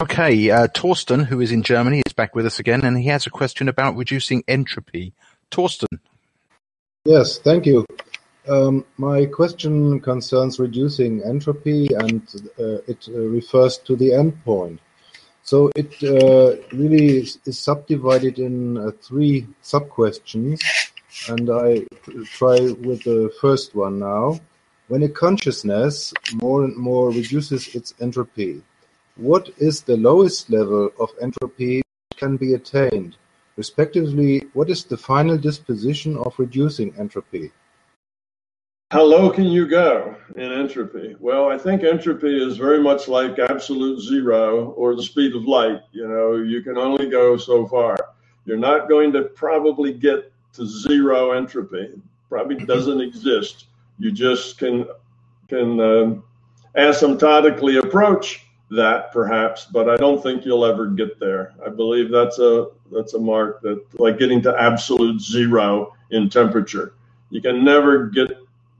Okay, uh, Torsten, who is in Germany, is back with us again, and he has a question about reducing entropy. Torsten. Yes, thank you. Um, my question concerns reducing entropy, and uh, it uh, refers to the endpoint. So it uh, really is, is, subdivided in uh, three sub-questions, and I try with the first one now. When a consciousness more and more reduces its entropy, what is the lowest level of entropy which can be attained? Respectively, what is the final disposition of reducing entropy? How low can you go in entropy? Well, I think entropy is very much like absolute zero or the speed of light. You know, you can only go so far. You're not going to probably get to zero entropy. Probably doesn't exist. You just can can um, asymptotically approach that perhaps, but I don't think you'll ever get there. I believe that's a that's a mark that like getting to absolute zero in temperature. You can never get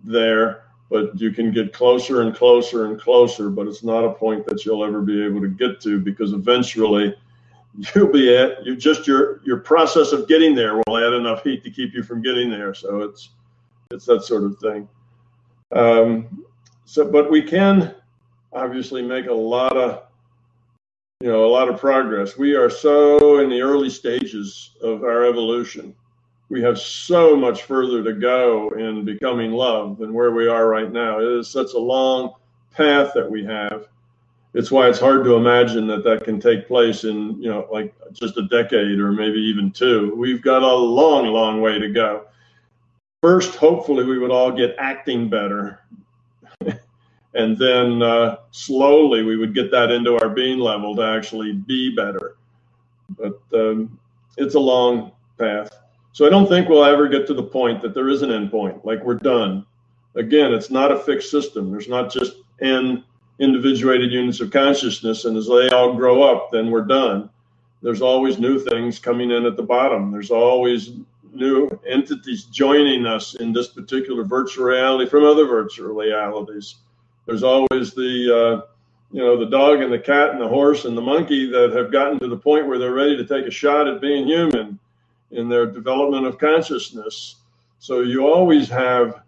there, but you can get closer and closer and closer, but it's not a point that you'll ever be able to get to because eventually you'll be at you just your your process of getting there will add enough heat to keep you from getting there. So it's it's that sort of thing. Um, so, but we can obviously make a lot of you know a lot of progress. We are so in the early stages of our evolution. We have so much further to go in becoming love than where we are right now. It is such a long path that we have. It's why it's hard to imagine that that can take place in you know like just a decade or maybe even two. We've got a long, long way to go. First, hopefully, we would all get acting better and then uh, slowly we would get that into our being level to actually be better. But um, it's a long path. So I don't think we'll ever get to the point that there is an endpoint, like we're done. Again, it's not a fixed system. There's not just n individuated units of consciousness, and as they all grow up, then we're done. There's always new things coming in at the bottom. There's always new entities joining us in this particular virtual reality from other virtual realities there's always the uh, you know the dog and the cat and the horse and the monkey that have gotten to the point where they're ready to take a shot at being human in their development of consciousness. So you always have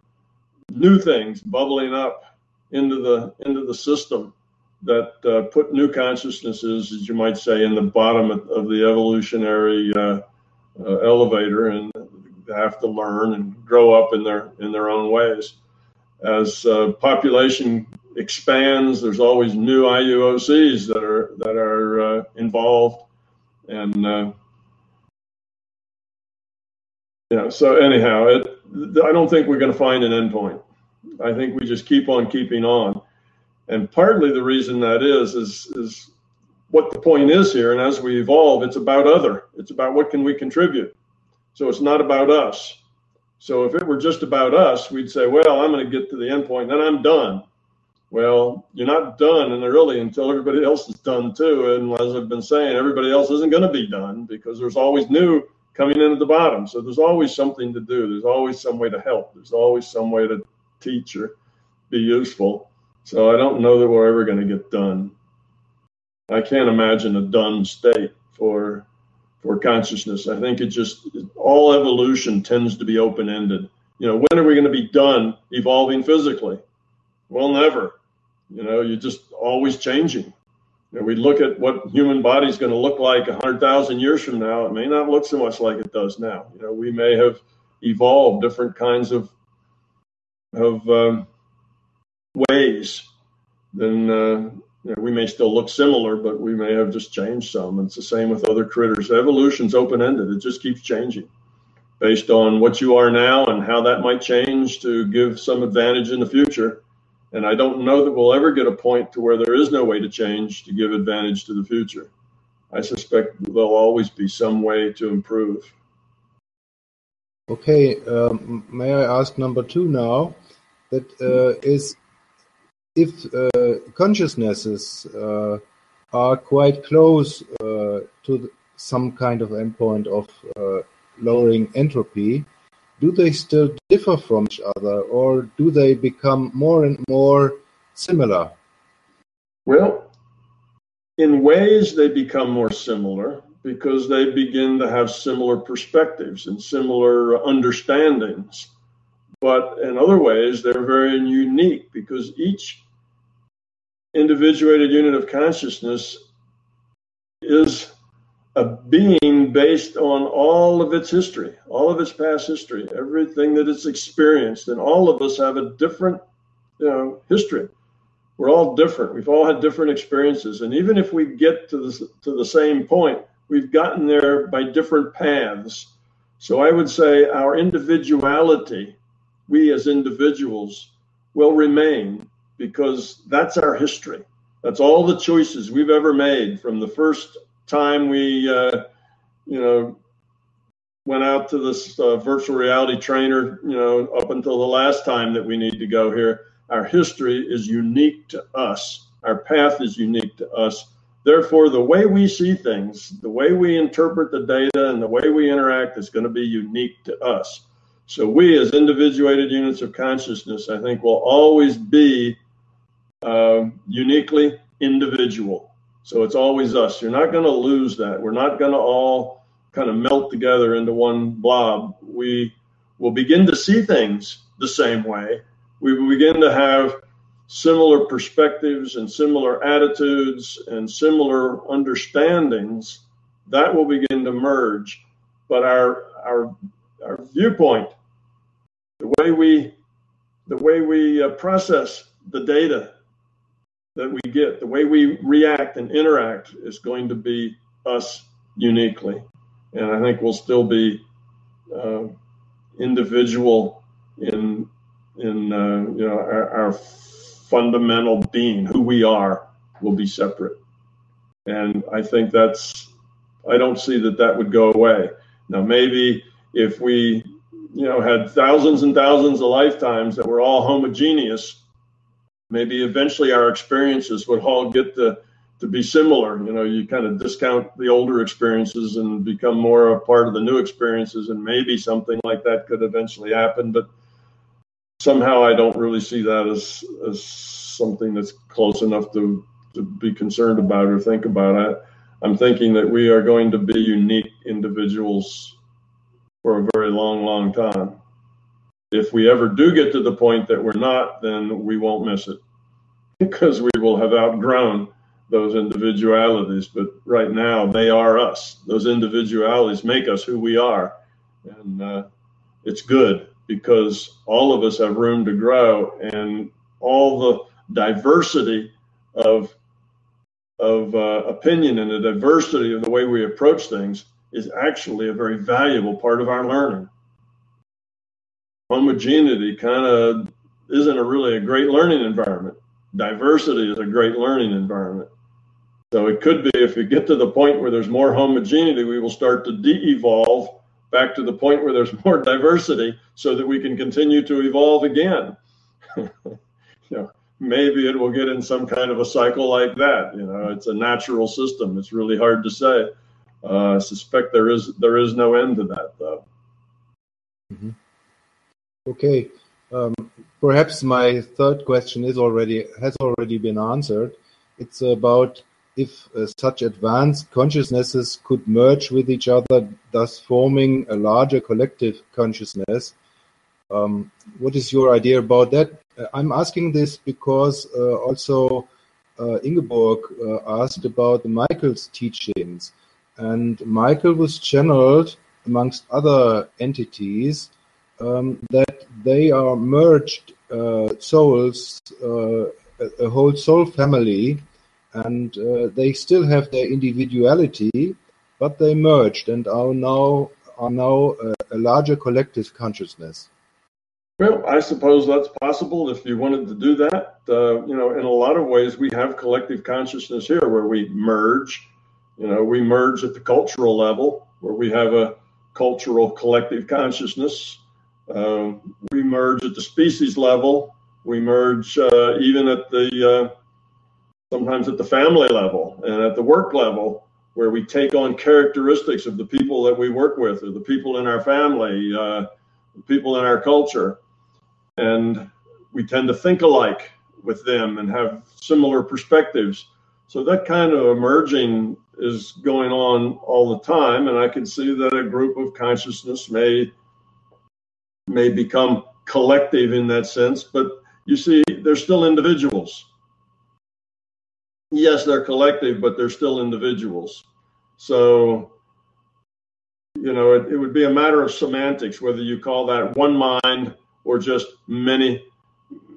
new things bubbling up into the into the system that uh, put new consciousnesses, as you might say, in the bottom of, the evolutionary uh, uh, elevator, and have to learn and grow up in their in their own ways as uh, population expands, there's always new IUOCs that are that are uh, involved, and uh, yeah. So anyhow, it, I don't think we're going to find an endpoint. I think we just keep on keeping on, and partly the reason that is is is what the point is here. And as we evolve, it's about other. It's about what can we contribute. So it's not about us. So if it were just about us, we'd say, well, I'm going to get to the end point, then I'm done. Well, you're not done, and really until everybody else is done too. And as I've been saying, everybody else isn't going to be done because there's always new coming in at the bottom. So there's always something to do. There's always some way to help. There's always some way to teach or be useful. So I don't know that we're ever going to get done. I can't imagine a done state for for consciousness. I think it just all evolution tends to be open ended. You know, when are we going to be done evolving physically? Well, never. You know, you're just always changing. You know, we look at what human body is going to look like 100,000 years from now. It may not look so much like it does now. You know, we may have evolved different kinds of of um, ways than uh, you know, we may still look similar, but we may have just changed some. And It's the same with other critters. Evolution's open ended, it just keeps changing based on what you are now and how that might change to give some advantage in the future. And I don't know that we'll ever get a point to where there is no way to change to give advantage to the future. I suspect there'll always be some way to improve. Okay, um, may I ask number two now? That uh, is if uh, consciousnesses uh, are quite close uh, to some kind of endpoint of lowering entropy, do they still differ from each other or do they become more and more similar? Well, in ways, they become more similar because they begin to have similar perspectives and similar understandings. But in other ways, they're very unique because each individuated unit of consciousness is a being based on all of its history, all of its past history, everything that it's experienced. And all of us have a different you know, history. We're all different. We've all had different experiences. And even if we get to the, to the same point, we've gotten there by different paths. So I would say our individuality, we as individuals, will remain because that's our history. That's all the choices we've ever made from the first time we, uh, you know, went out to this uh, virtual reality trainer, you know, up until the last time that we need to go here. Our history is unique to us. Our path is unique to us. Therefore, the way we see things, the way we interpret the data, and the way we interact is going to be unique to us. So, we as individuated units of consciousness, I think, will always be uh, uniquely individual. So it's always us. You're not going to lose that. We're not going to all kind of melt together into one blob. We will begin to see things the same way. We will begin to have similar perspectives and similar attitudes and similar understandings. That will begin to merge. But our our our viewpoint, the way we the way we uh, process the data that we get, the way we react and interact is going to be us uniquely. And I think we'll still be uh, individual in in uh, you know our, our, fundamental being, who we are, will be separate. And I think that's I don't see that that would go away. Now maybe if we you know had thousands and thousands of lifetimes that were all homogeneous maybe eventually our experiences would all get to to be similar. You know, you kind of discount the older experiences and become more a part of the new experiences, and maybe something like that could eventually happen. But somehow, I don't really see that as as something that's close enough to to be concerned about or think about. I, I'm thinking that we are going to be unique individuals for a very long, long time if we ever do get to the point that we're not, then we won't miss it because we will have outgrown those individualities. But right now, they are us. Those individualities make us who we are. And uh, it's good because all of us have room to grow and all the diversity of of uh, opinion and the diversity of the way we approach things is actually a very valuable part of our learning homogeneity kind of isn't a really a great learning environment. Diversity is a great learning environment. So it could be if we get to the point where there's more homogeneity, we will start to de-evolve back to the point where there's more diversity so that we can continue to evolve again. you know, maybe it will get in some kind of a cycle like that. You know, it's a natural system. It's really hard to say. Uh, I suspect there is there is no end to that though. Mm-hmm. Okay. Perhaps my third question is already has already been answered. It's about if uh, such advanced consciousnesses could merge with each other, thus forming a larger collective consciousness. Um, what is your idea about that? Uh, I'm asking this because uh, also uh, Ingeborg uh, asked about Michael's teachings, and Michael was channeled amongst other entities um, that they are merged souls, uh, a, whole soul family, and uh, they still have their individuality, but they merged and are now are now a, a larger collective consciousness. Well, I suppose that's possible if you wanted to do that. Uh, you know, in a lot of ways, we have collective consciousness here where we merge. You know, we merge at the cultural level where we have a cultural collective consciousness um, we merge at the species level. We merge uh, even at the uh, sometimes at the family level and at the work level, where we take on characteristics of the people that we work with, or the people in our family, uh, people in our culture, and we tend to think alike with them and have similar perspectives. So that kind of emerging is going on all the time, and I can see that a group of consciousness may may become collective in that sense, but you see, they're still individuals. Yes, they're collective, but they're still individuals. So, you know, it, it would be a matter of semantics whether you call that one mind or just many,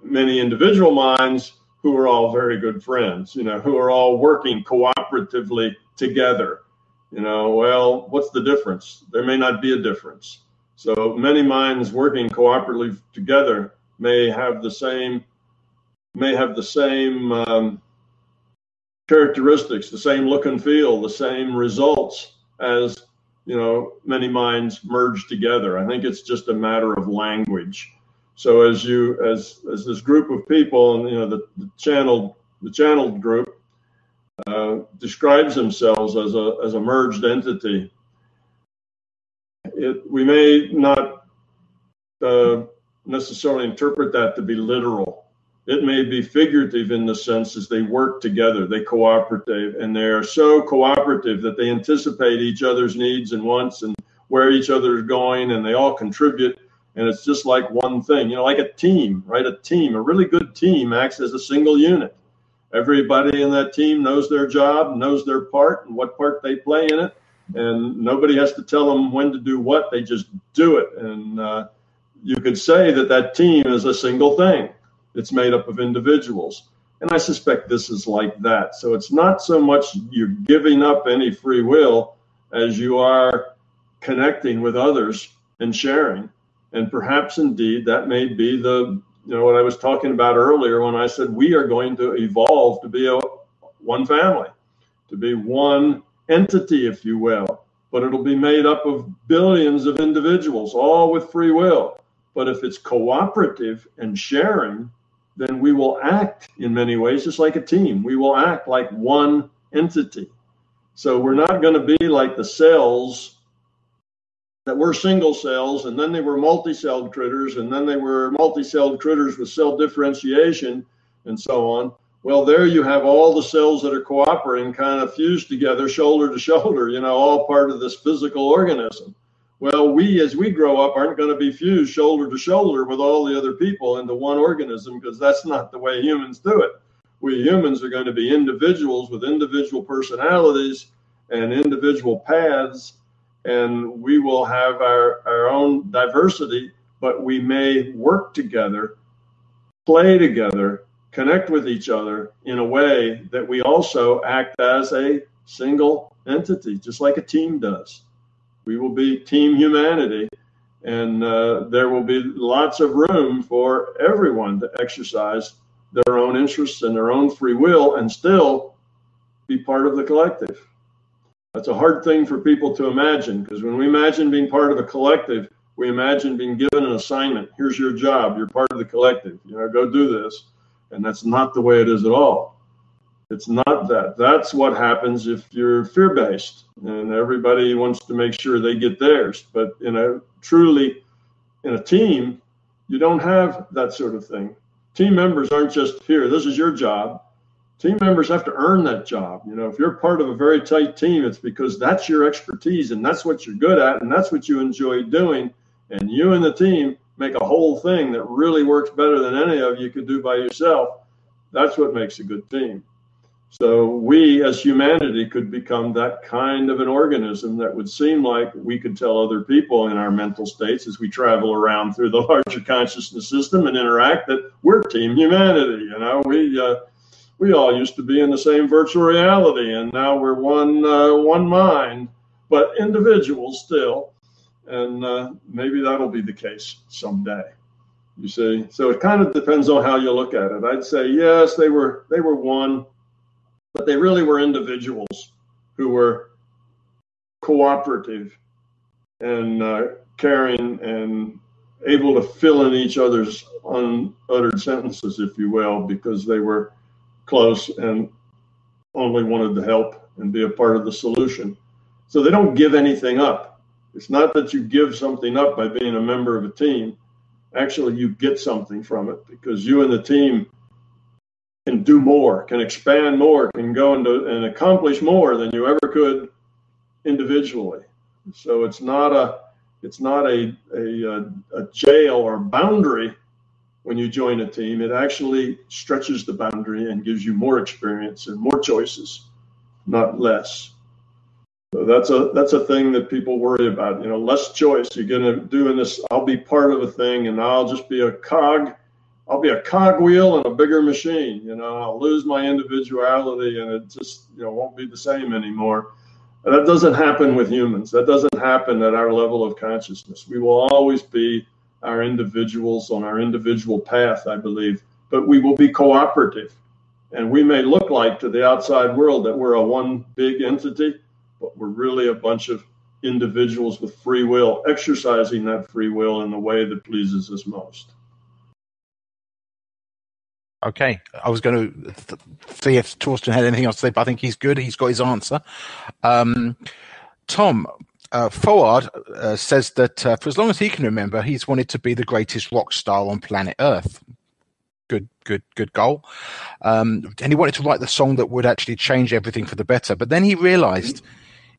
many individual minds who are all very good friends, you know, who are all working cooperatively together. You know, well, what's the difference? There may not be a difference. So many minds working cooperatively together may have the same may have the same um, characteristics, the same look and feel, the same results as you know many minds merge together. I think it's just a matter of language. So as you as as this group of people and you know the, the channeled the channeled group uh, describes themselves as a as a merged entity. It, we may not uh, necessarily interpret that to be literal. It may be figurative in the sense as they work together, they cooperate, and they are so cooperative that they anticipate each other's needs and wants and where each other is going, and they all contribute. And it's just like one thing, you know, like a team, right? A team, a really good team acts as a single unit. Everybody in that team knows their job, knows their part, and what part they play in it. And nobody has to tell them when to do what; they just do it. And uh, you could say that that team is a single thing. It's made up of individuals. And I suspect this is like that. So it's not so much you're giving up any free will as you are connecting with others and sharing. And perhaps indeed that may be the, you know, what I was talking about earlier when I said we are going to evolve to be a one family, to be one entity, if you will. But it'll be made up of billions of individuals, all with free will. But if it's cooperative and sharing, then we will act in many ways just like a team. We will act like one entity. So we're not going to be like the cells that were single cells, and then they were multi-celled critters, and then they were multi-celled critters with cell differentiation, and so on. Well, there you have all the cells that are cooperating, kind of fused together, shoulder to shoulder, you know, all part of this physical organism. Well, we as we grow up aren't going to be fused shoulder to shoulder with all the other people into one organism because that's not the way humans do it. We humans are going to be individuals with individual personalities and individual paths, and we will have our, our own diversity, but we may work together, play together, connect with each other in a way that we also act as a single entity, just like a team does. We will be team humanity, and uh, there will be lots of room for everyone to exercise their own interests and their own free will and still be part of the collective. That's a hard thing for people to imagine because when we imagine being part of a collective, we imagine being given an assignment. Here's your job. You're part of the collective. You know, go do this. And that's not the way it is at all. It's not that. That's what happens if you're fear based and everybody wants to make sure they get theirs. But in a truly, in a team, you don't have that sort of thing. Team members aren't just here, this is your job. Team members have to earn that job. You know, if you're part of a very tight team, it's because that's your expertise and that's what you're good at and that's what you enjoy doing. And you and the team make a whole thing that really works better than any of you could do by yourself. That's what makes a good team. So we as humanity could become that kind of an organism that would seem like we could tell other people in our mental states as we travel around through the larger consciousness system and interact that we're team humanity. You know, we uh, we all used to be in the same virtual reality, and now we're one uh, one mind, but individuals still. And uh, maybe that'll be the case someday. You see, so it kind of depends on how you look at it. I'd say yes, they were they were one but they really were individuals who were cooperative and uh, caring and able to fill in each other's unuttered sentences, if you will, because they were close and only wanted to help and be a part of the solution. So they don't give anything up. It's not that you give something up by being a member of a team. Actually, you get something from it because you and the team can do more, can expand more, can go into and accomplish more than you ever could individually. So it's not a it's not a, a, a jail or boundary when you join a team. It actually stretches the boundary and gives you more experience and more choices, not less. That's a that's a thing that people worry about. You know, less choice. You're gonna do in this. I'll be part of a thing, and I'll just be a cog I'll be a cogwheel in a bigger machine. You know, I'll lose my individuality and it just, you know, won't be the same anymore. And that doesn't happen with humans. That doesn't happen at our level of consciousness. We will always be our individuals on our individual path, I believe, but we will be cooperative. And we may look like to the outside world that we're a one big entity, but we're really a bunch of individuals with free will, exercising that free will in the way that pleases us most. Okay, I was going to th- see if Torsten had anything else to say, but I think he's good. He's got his answer. Um, Tom, uh, Forward uh, says that uh, for as long as he can remember, he's wanted to be the greatest rock star on planet Earth. Good, good, good goal. Um, and he wanted to write the song that would actually change everything for the better. But then he realized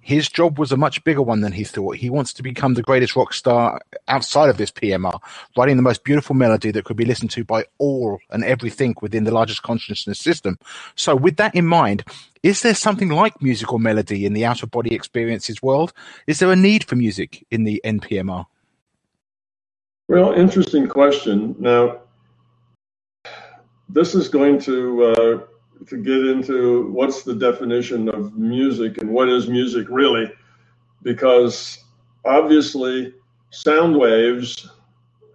his job was a much bigger one than he thought. He wants to become the greatest rock star outside of this PMR, writing the most beautiful melody that could be listened to by all and everything within the largest consciousness system. So, with that in mind, is there something like musical melody in the out of body experiences world? Is there a need for music in the NPMR? Well, interesting question. Now, this is going to uh, to get into what's the definition of music and what is music really, because obviously sound waves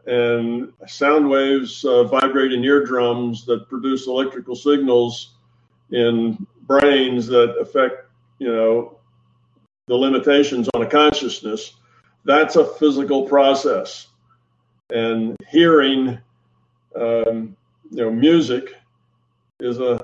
and sound waves uh, vibrate in eardrums that produce electrical signals in brains that affect, you know, the limitations on a consciousness. That's a physical process, and hearing, um, you know, music is a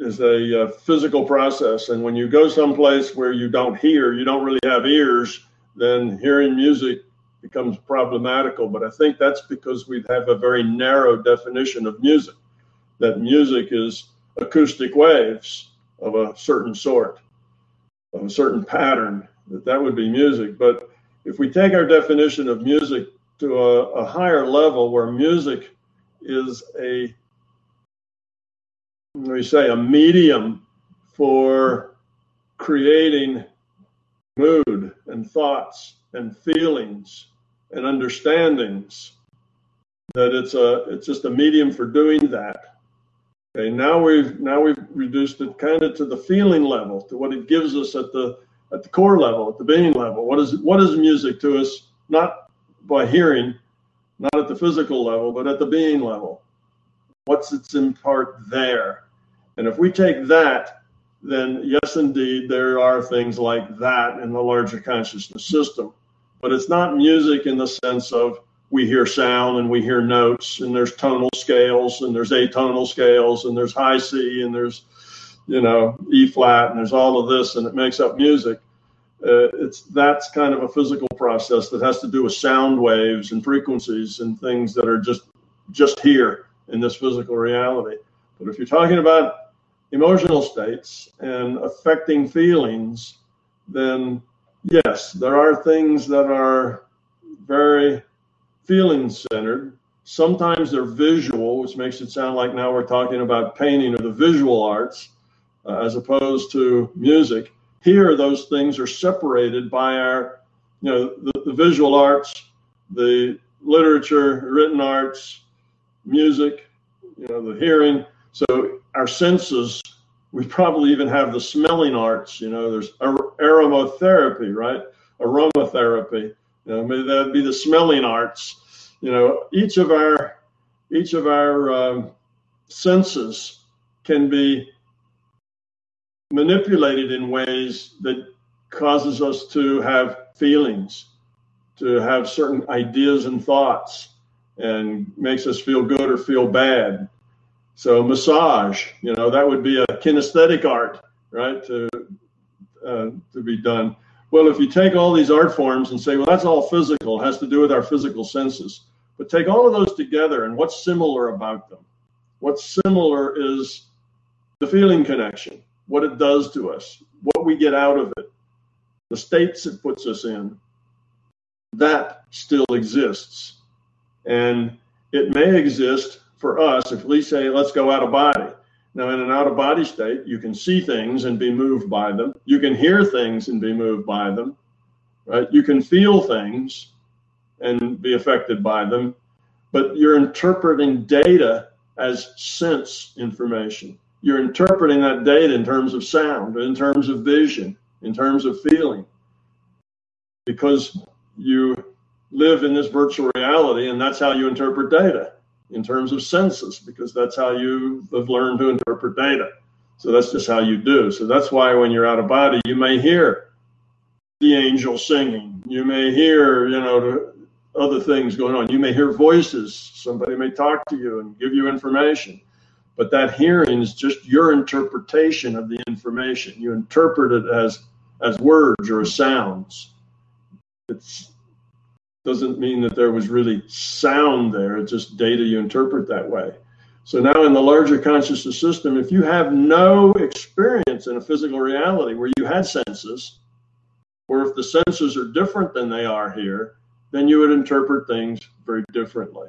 is a uh, physical process. And when you go someplace where you don't hear, you don't really have ears, then hearing music becomes problematical. But I think that's because we have a very narrow definition of music, that music is acoustic waves of a certain sort, of a certain pattern, that that would be music. But if we take our definition of music to a, a higher level where music is a we say, a medium for creating mood and thoughts and feelings and understandings. That it's a it's just a medium for doing that. Okay now we've now we've reduced it kind of to the feeling level to what it gives us at the at the core level at the being level. What is what is music to us? Not by hearing not at the physical level but at the being level what's its impart there. And if we take that, then yes, indeed, there are things like that in the larger consciousness system. But it's not music in the sense of we hear sound and we hear notes and there's tonal scales and there's atonal scales and there's high C and there's, you know, E flat and there's all of this and it makes up music. Uh, it's that's kind of a physical process that has to do with sound waves and frequencies and things that are just just here in this physical reality. But if you're talking about emotional states and affecting feelings, then yes, there are things that are very feeling centered. Sometimes they're visual, which makes it sound like now we're talking about painting or the visual arts uh, as opposed to music. Here, those things are separated by our, you know, the, the visual arts, the literature, written arts, music, you know, the hearing. So our senses, we probably even have the smelling arts. You know, there's aromatherapy, right? Aromatherapy. You know, maybe that'd be the smelling arts. You know, each of our each of our um, senses can be manipulated in ways that causes us to have feelings, to have certain ideas and thoughts and makes us feel good or feel bad. So massage, you know, that would be a kinesthetic art, right? To uh, to be done. Well, if you take all these art forms and say, well, that's all physical, it has to do with our physical senses. But take all of those together and what's similar about them? What's similar is the feeling connection, what it does to us, what we get out of it, the states it puts us in. That still exists. And it may exist for us if we say, let's go out of body. Now, in an out of body state, you can see things and be moved by them. You can hear things and be moved by them. Right? You can feel things and be affected by them, but you're interpreting data as sense information. You're interpreting that data in terms of sound, in terms of vision, in terms of feeling, because you live in this virtual reality and that's how you interpret data in terms of senses because that's how you have learned to interpret data. So that's just how you do. So that's why when you're out of body, you may hear the angel singing. You may hear, you know, other things going on. You may hear voices. Somebody may talk to you and give you information. But that hearing is just your interpretation of the information. You interpret it as as words or sounds. It's doesn't mean that there was really sound there. It's just data you interpret that way. So now in the larger consciousness system, if you have no experience in a physical reality where you had senses, or if the senses are different than they are here, then you would interpret things very differently.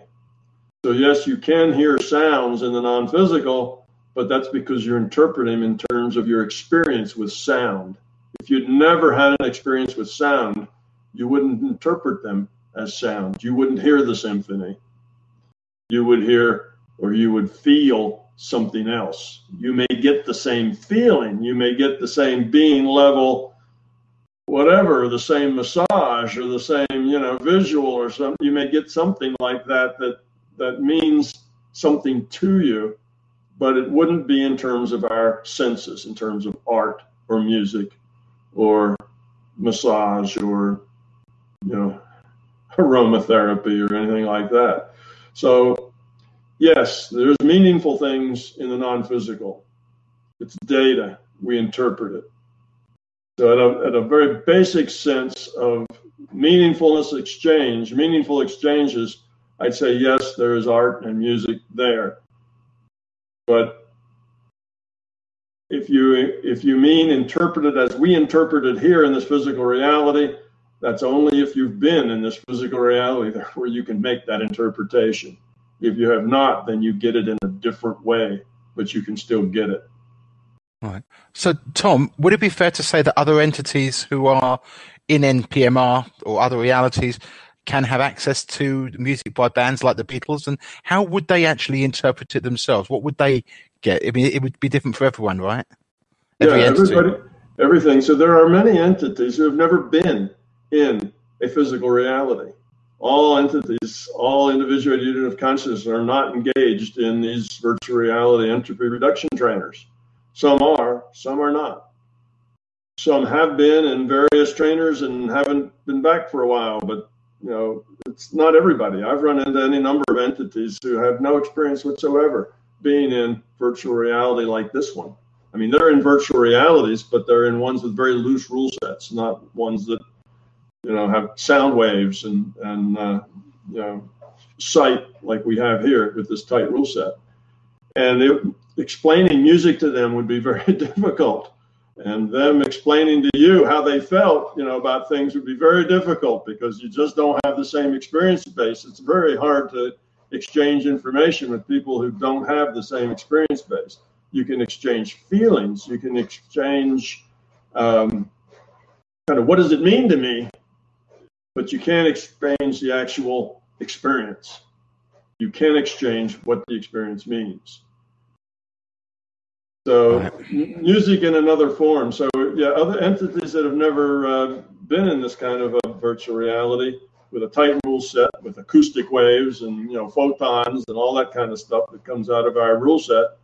So yes, you can hear sounds in the non-physical, but that's because you're interpreting them in terms of your experience with sound. If you'd never had an experience with sound, you wouldn't interpret them as sound. You wouldn't hear the symphony. You would hear or you would feel something else. You may get the same feeling, you may get the same being level, whatever, the same massage or the same, you know, visual or something. You may get something like that that that means something to you, but it wouldn't be in terms of our senses, in terms of art or music or massage or you know aromatherapy or anything like that. So, yes, there's meaningful things in the non physical. It's data, we interpret it. So, at a, at a very basic sense of meaningfulness exchange, meaningful exchanges, I'd say yes, there is art and music there. But if you if you mean interpret it as we interpret it here in this physical reality, that's only if you've been in this physical reality where you can make that interpretation. If you have not, then you get it in a different way, but you can still get it. Right. So, Tom, would it be fair to say that other entities who are in NPMR or other realities can have access to music by bands like the Beatles? And how would they actually interpret it themselves? What would they get? I mean, it would be different for everyone, right? Every yeah, everybody, everything. So there are many entities who have never been in a physical reality. All entities, all individuated unit of consciousness are not engaged in these virtual reality entropy reduction trainers. Some are, some are not. Some have been in various trainers and haven't been back for a while, but you know, it's not everybody. I've run into any number of entities who have no experience whatsoever being in virtual reality like this one. I mean, they're in virtual realities, but they're in ones with very loose rule sets, not ones that you know, have sound waves and and uh, you know, sight like we have here with this tight rule set. And it, explaining music to them would be very difficult. And them explaining to you how they felt, you know, about things would be very difficult because you just don't have the same experience base. It's very hard to exchange information with people who don't have the same experience base. You can exchange feelings. You can exchange um, kind of what does it mean to me but you can't exchange the actual experience. You can't exchange what the experience means. So, music in another form. So, yeah, other entities that have never uh, been in this kind of a virtual reality with a tight rule set, with acoustic waves and you know photons and all that kind of stuff that comes out of our rule set,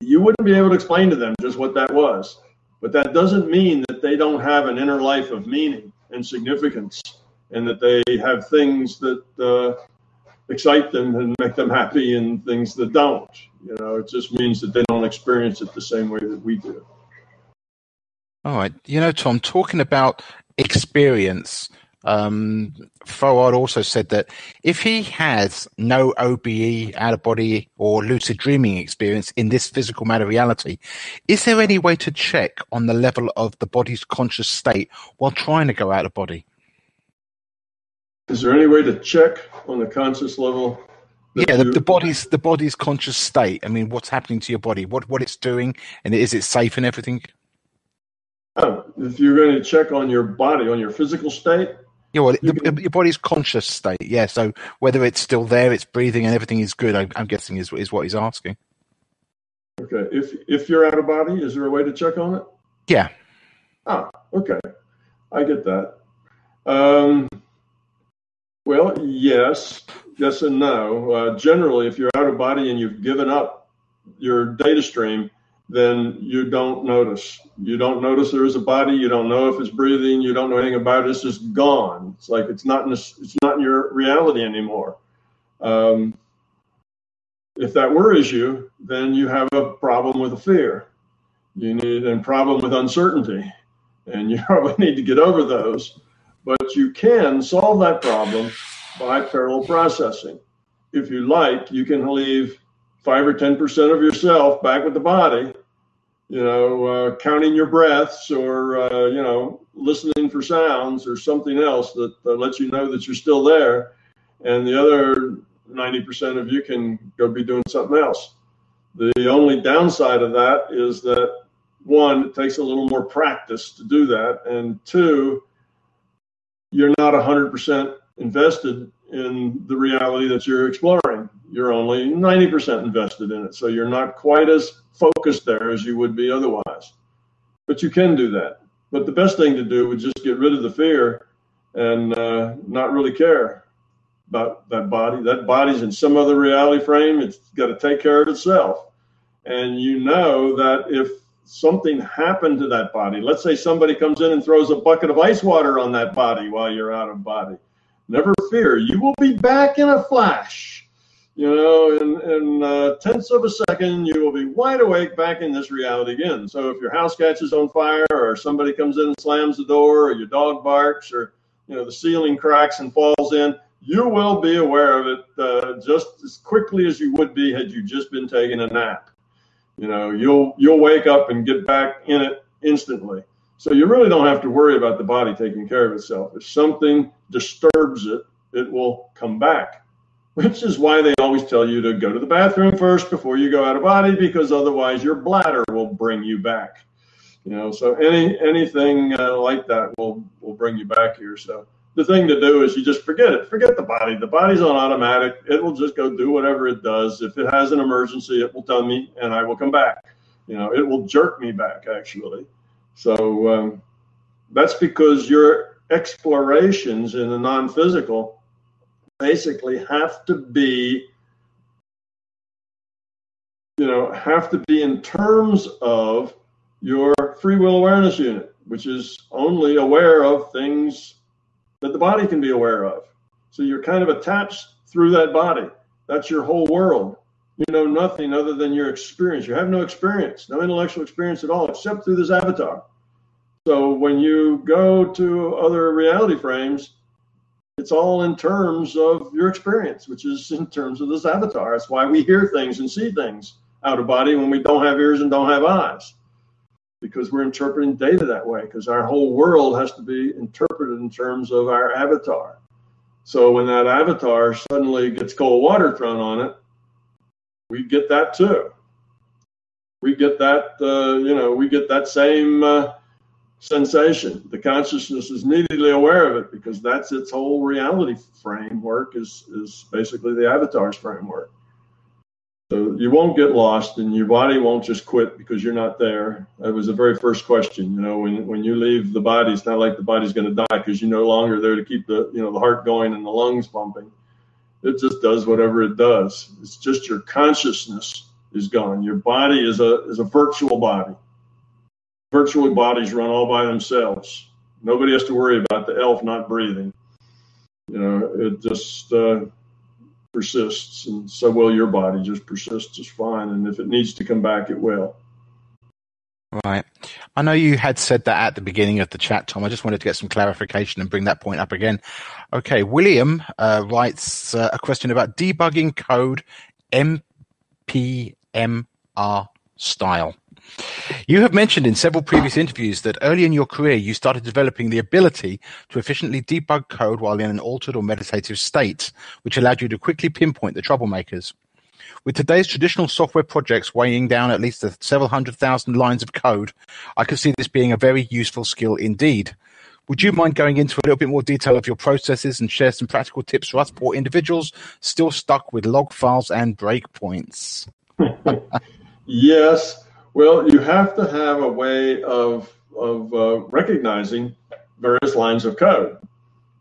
you wouldn't be able to explain to them just what that was. But that doesn't mean that they don't have an inner life of meaning and significance, and that they have things that uh, excite them and make them happy, and things that don't. You know, it just means that they don't experience it the same way that we do. All right, you know, Tom, talking about experience. Um, Fouad also said that if he has no OBE, out of body, or lucid dreaming experience in this physical matter reality, is there any way to check on the level of the body's conscious state while trying to go out of body? Is there any way to check on the conscious level? Yeah, the, the body's the body's conscious state. I mean, what's happening to your body? What what it's doing, and is it safe and everything? Oh, if you're going to check on your body, on your physical state, yeah, well, the, your body's conscious state. Yeah, so whether it's still there, it's breathing, and everything is good. I, am guessing is is what he's asking. Okay, if if you're out of body, is there a way to check on it? Yeah. Ah, okay, I get that. Um, well, yes, yes, and no. Uh, generally, if you're out of body and you've given up your data stream, then you don't notice. You don't notice there is a body. You don't know if it's breathing. You don't know anything about it. It's just gone. It's like it's not in this, it's not in your reality anymore. Um, if that worries you, then you have a problem with a fear. You need a problem with uncertainty, and you probably need to get over those. But you can solve that problem by parallel processing. If you like, you can leave five or 10% of yourself back with the body, you know, uh, counting your breaths or, uh, you know, listening for sounds or something else that uh, lets you know that you're still there. And the other 90% of you can go be doing something else. The only downside of that is that one, it takes a little more practice to do that. And two, you're not 100% invested in the reality that you're exploring. You're only 90% invested in it. So you're not quite as focused there as you would be otherwise. But you can do that. But the best thing to do would just get rid of the fear and uh, not really care about that body. That body's in some other reality frame. It's got to take care of itself. And you know that if something happened to that body, let's say somebody comes in and throws a bucket of ice water on that body while you're out of body, Never fear, you will be back in a flash. You know, in, in uh, tenths of a second, you will be wide awake back in this reality again. So if your house catches on fire, or somebody comes in and slams the door, or your dog barks, or you know the ceiling cracks and falls in, you will be aware of it uh, just as quickly as you would be had you just been taking a nap. You know, you'll you'll wake up and get back in it instantly. So you really don't have to worry about the body taking care of itself. If something disturbs it, it will come back, which is why they always tell you to go to the bathroom first before you go out of body, because otherwise your bladder will bring you back. You know, so any anything uh, like that will will bring you back here. So the thing to do is you just forget it. Forget the body. The body's on automatic. It will just go do whatever it does. If it has an emergency, it will tell me, and I will come back. You know, it will jerk me back actually. So um, that's because your explorations in the non physical basically have to be, you know, have to be in terms of your free will awareness unit, which is only aware of things that the body can be aware of. So you're kind of attached through that body. That's your whole world. You know nothing other than your experience. You have no experience, no intellectual experience at all, except through this avatar. So when you go to other reality frames, it's all in terms of your experience, which is in terms of this avatar. That's why we hear things and see things out of body when we don't have ears and don't have eyes, because we're interpreting data that way, because our whole world has to be interpreted in terms of our avatar. So when that avatar suddenly gets cold water thrown on it, we get that too. We get that, uh, you know, we get that same uh, sensation. The consciousness is immediately aware of it because that's its whole reality framework is, is basically the avatar's framework. So you won't get lost and your body won't just quit because you're not there. That was the very first question. You know, when, when you leave the body, it's not like the body's going to die because you're no longer there to keep the, you know, the heart going and the lungs pumping. It just does whatever it does. It's just your consciousness is gone. Your body is a, is a virtual body virtual bodies run all by themselves. Nobody has to worry about the elf not breathing. You know, it just uh, persists, and so will your body just persists just fine. And if it needs to come back, it will. Right. I know you had said that at the beginning of the chat, Tom. I just wanted to get some clarification and bring that point up again. Okay. William uh, writes uh, a question about debugging code NPMR style. You have mentioned in several previous interviews that early in your career you started developing the ability to efficiently debug code while in an altered or meditative state, which allowed you to quickly pinpoint the troublemakers. With today's traditional software projects weighing down at least several hundred thousand lines of code, I could see this being a very useful skill indeed. Would you mind going into a little bit more detail of your processes and share some practical tips for us poor individuals still stuck with log files and breakpoints? yes. Well, you have to have a way of of uh, recognizing various lines of code.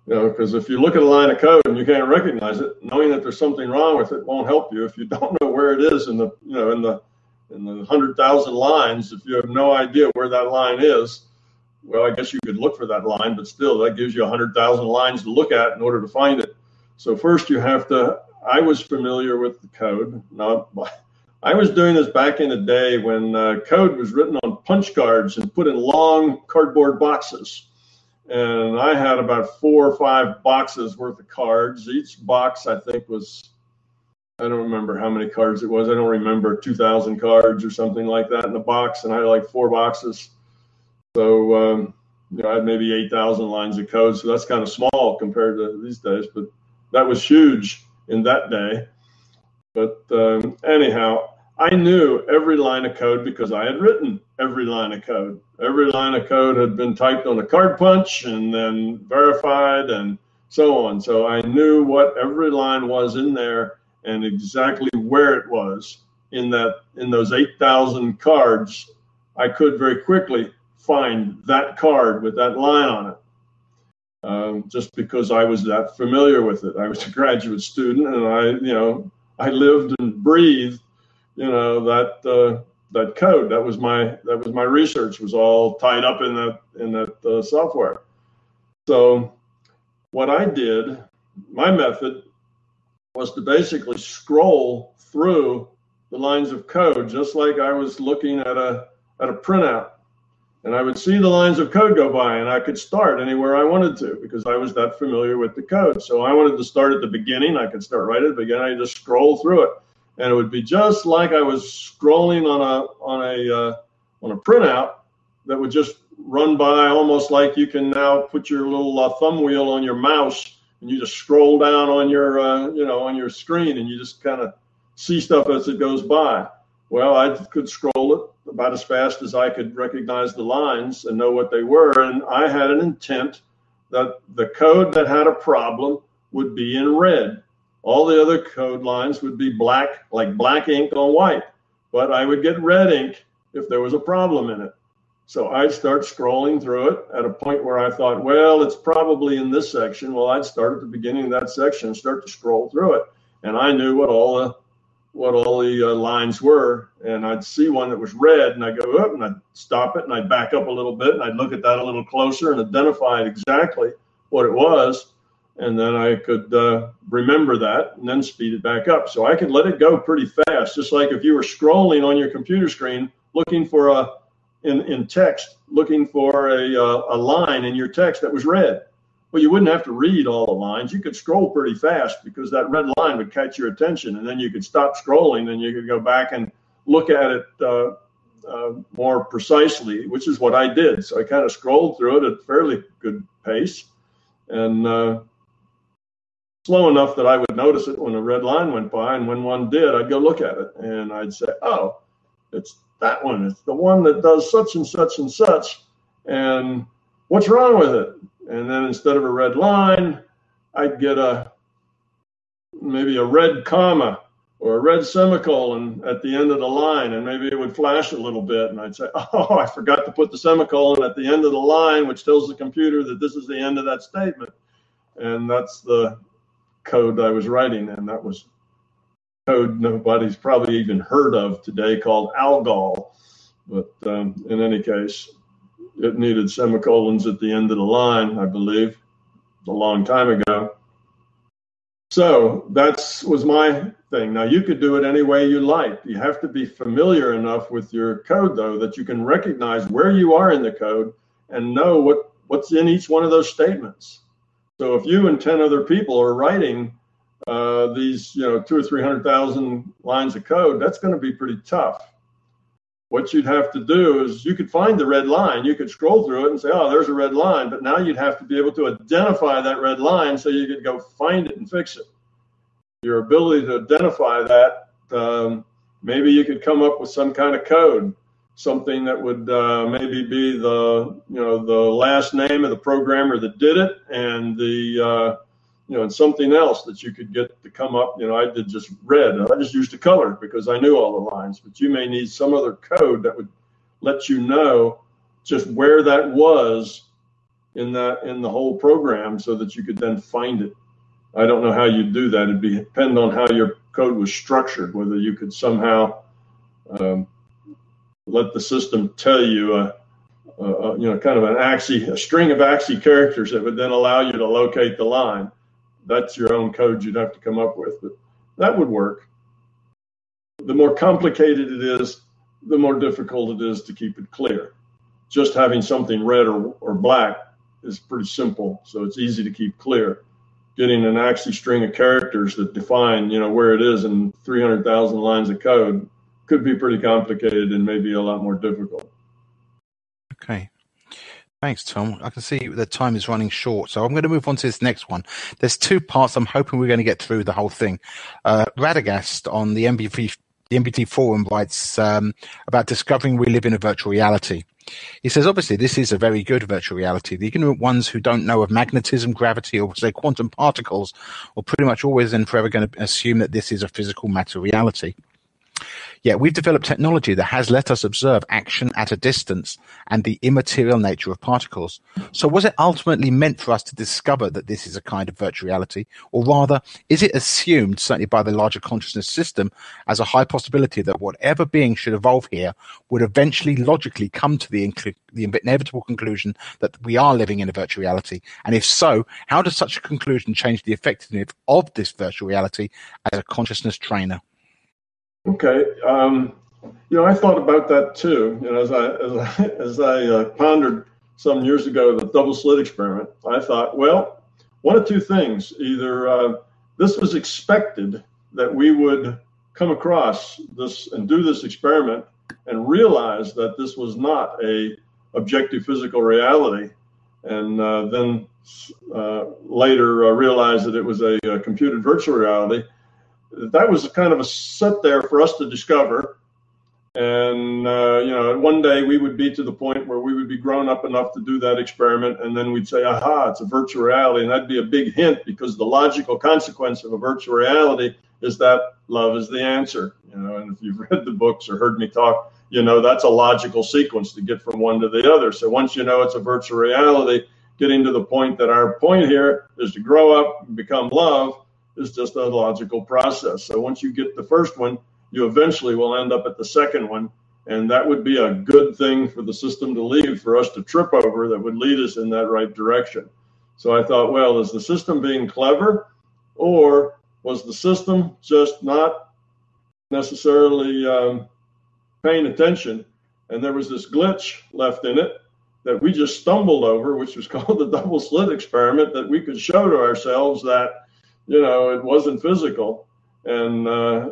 You know, because if you look at a line of code and you can't recognize it, knowing that there's something wrong with it won't help you. If you don't know where it is in the you know in the in the hundred thousand lines, if you have no idea where that line is, well, I guess you could look for that line, but still, that gives you a hundred thousand lines to look at in order to find it. So first, you have to. I was familiar with the code, not I was doing this back in the day when uh, code was written on punch cards and put in long cardboard boxes. And I had about four or five boxes worth of cards. Each box, I think, was, I don't remember how many cards it was. I don't remember 2,000 cards or something like that in the box. And I had like four boxes. So, um, you know, I had maybe 8,000 lines of code. So that's kind of small compared to these days. But that was huge in that day. But um, anyhow, I knew every line of code because I had written every line of code. Every line of code had been typed on a card punch and then verified and so on. So I knew what every line was in there and exactly where it was in that in those 8,000 cards. I could very quickly find that card with that line on it. Um, just because I was that familiar with it. I was a graduate student and I, you know, I lived and breathed you know that uh, that code. That was my that was my research was all tied up in that in that uh, software. So what I did, my method was to basically scroll through the lines of code just like I was looking at a at a printout. And I would see the lines of code go by and I could start anywhere I wanted to because I was that familiar with the code. So I wanted to start at the beginning. I could start right at the beginning. I just scroll through it and it would be just like I was scrolling on a on a uh, on a printout that would just run by, almost like you can now put your little uh, thumb wheel on your mouse and you just scroll down on your uh, you know on your screen and you just kind of see stuff as it goes by. Well, I could scroll it about as fast as I could recognize the lines and know what they were, and I had an intent that the code that had a problem would be in red all the other code lines would be black, like black ink on white, but I would get red ink if there was a problem in it. So I'd start scrolling through it at a point where I thought, well, it's probably in this section. Well, I'd start at the beginning of that section and start to scroll through it. And I knew what all the what all the uh, lines were, and I'd see one that was red, and I'd go up and I'd stop it, and I'd back up a little bit, and I'd look at that a little closer and identify exactly what it was and then I could uh, remember that and then speed it back up. So I could let it go pretty fast, just like if you were scrolling on your computer screen looking for a in, in text, looking for a, uh, a line in your text that was red. Well, you wouldn't have to read all the lines. You could scroll pretty fast because that red line would catch your attention, and then you could stop scrolling and you could go back and look at it uh, uh, more precisely, which is what I did. So I kind of scrolled through it at a fairly good pace, and uh, slow enough that I would notice it when a red line went by. And when one did, I'd go look at it and I'd say, oh, it's that one. It's the one that does such and such and such. And what's wrong with it? And then instead of a red line, I'd get a maybe a red comma or a red semicolon at the end of the line, and maybe it would flash a little bit, and I'd say, "Oh, I forgot to put the semicolon at the end of the line, which tells the computer that this is the end of that statement." And that's the code I was writing, and that was code nobody's probably even heard of today called Algol. But um, in any case, it needed semicolons at the end of the line, I believe, a long time ago. So that's was my thing. Now you could do it any way you like. You have to be familiar enough with your code though that you can recognize where you are in the code and know what what's in each one of those statements. So if you and 10 other people are writing uh, these, you know, two or 300,000 lines of code, that's going to be pretty tough. What you'd have to do is you could find the red line. You could scroll through it and say, oh, there's a red line. But now you'd have to be able to identify that red line so you could go find it and fix it. Your ability to identify that, um, maybe you could come up with some kind of code something that would uh, maybe be the you know the last name of the programmer that did it and the uh, you know and something else that you could get to come up you know i did just red. I just used a color because i knew all the lines but you may need some other code that would let you know just where that was in that in the whole program so that you could then find it. I don't know how you'd do that. It'd be depend on how your code was structured whether you could somehow um, let the system tell you a, a, you know kind of an ASCII, a string of ASCII characters that would then allow you to locate the line. That's your own code you'd have to come up with, but that would work. The more complicated it is, the more difficult it is to keep it clear. Just having something red or, or black is pretty simple, so it's easy to keep clear. Getting an ASCII string of characters that define, you know, where it is in 300,000 lines of code could be pretty complicated and maybe a lot more difficult. Okay. Thanks, Tom. I can see the time is running short, so I'm going to move on to this next one. There's two parts. I'm hoping we're going to get through the whole thing. Uh, Radagast on the MBT, the MBT forum writes um, about discovering we live in a virtual reality. He says, obviously, this is a very good virtual reality. The ignorant ones who don't know of magnetism, gravity, or say quantum particles, are pretty much always and forever going to assume that this is a physical matter reality. Yet we've developed technology that has let us observe action at a distance and the immaterial nature of particles. So was it ultimately meant for us to discover that this is a kind of virtual reality? Or rather, is it assumed, certainly by the larger consciousness system, as a high possibility that whatever being should evolve here would eventually logically come to the, the inevitable conclusion that we are living in a virtual reality? And if so, how does such a conclusion change the effectiveness of this virtual reality as a consciousness trainer? Okay. Um, you know, I thought about that too. You know, as I as I, as I uh, pondered some years ago the double slit experiment, I thought, well, one of two things: either uh, this was expected that we would come across this and do this experiment and realize that this was not a objective physical reality, and uh, then uh, later uh, realize that it was a, a computed virtual reality that was kind of a set there for us to discover. And, uh, you know, one day we would be to the point where we would be grown up enough to do that experiment. And then we'd say, aha, it's a virtual reality. And that'd be a big hint because the logical consequence of a virtual reality is that love is the answer. You know, and if you've read the books or heard me talk, you know, that's a logical sequence to get from one to the other. So once you know it's a virtual reality, getting to the point that our point here is to grow up and become love is just a logical process. So once you get the first one, you eventually will end up at the second one. And that would be a good thing for the system to leave for us to trip over that would lead us in that right direction. So I thought, well, is the system being clever or was the system just not necessarily um, paying attention? And there was this glitch left in it that we just stumbled over, which was called the double slit experiment, that we could show to ourselves that you know, it wasn't physical. And uh,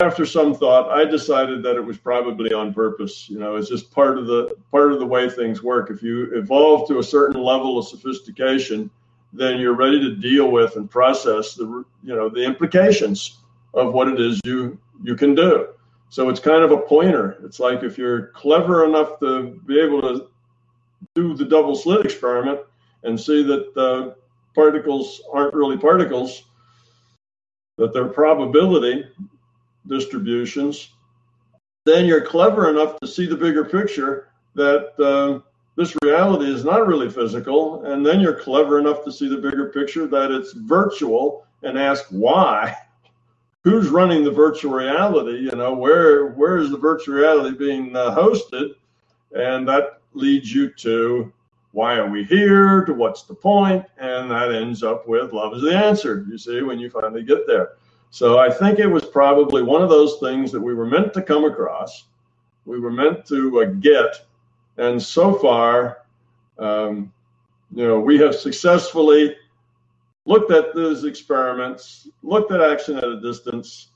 after some thought, I decided that it was probably on purpose. You know, it's just part of the part of the way things work. If you evolve to a certain level of sophistication, then you're ready to deal with and process the you know the implications of what it is you you can do. So it's kind of a pointer. It's like if you're clever enough to be able to do the double slit experiment and see that uh, particles aren't really particles, that they're probability distributions, then you're clever enough to see the bigger picture that uh, this reality is not really physical. And then you're clever enough to see the bigger picture that it's virtual and ask why. Who's running the virtual reality? You know, where where is the virtual reality being uh, hosted? And that leads you to why are we here to what's the point? And that ends up with love is the answer you see when you finally get there. So i think it was probably one of those things that we were meant to come across we were meant to uh, get and so far um, you know we have successfully looked at those experiments looked at action at a distance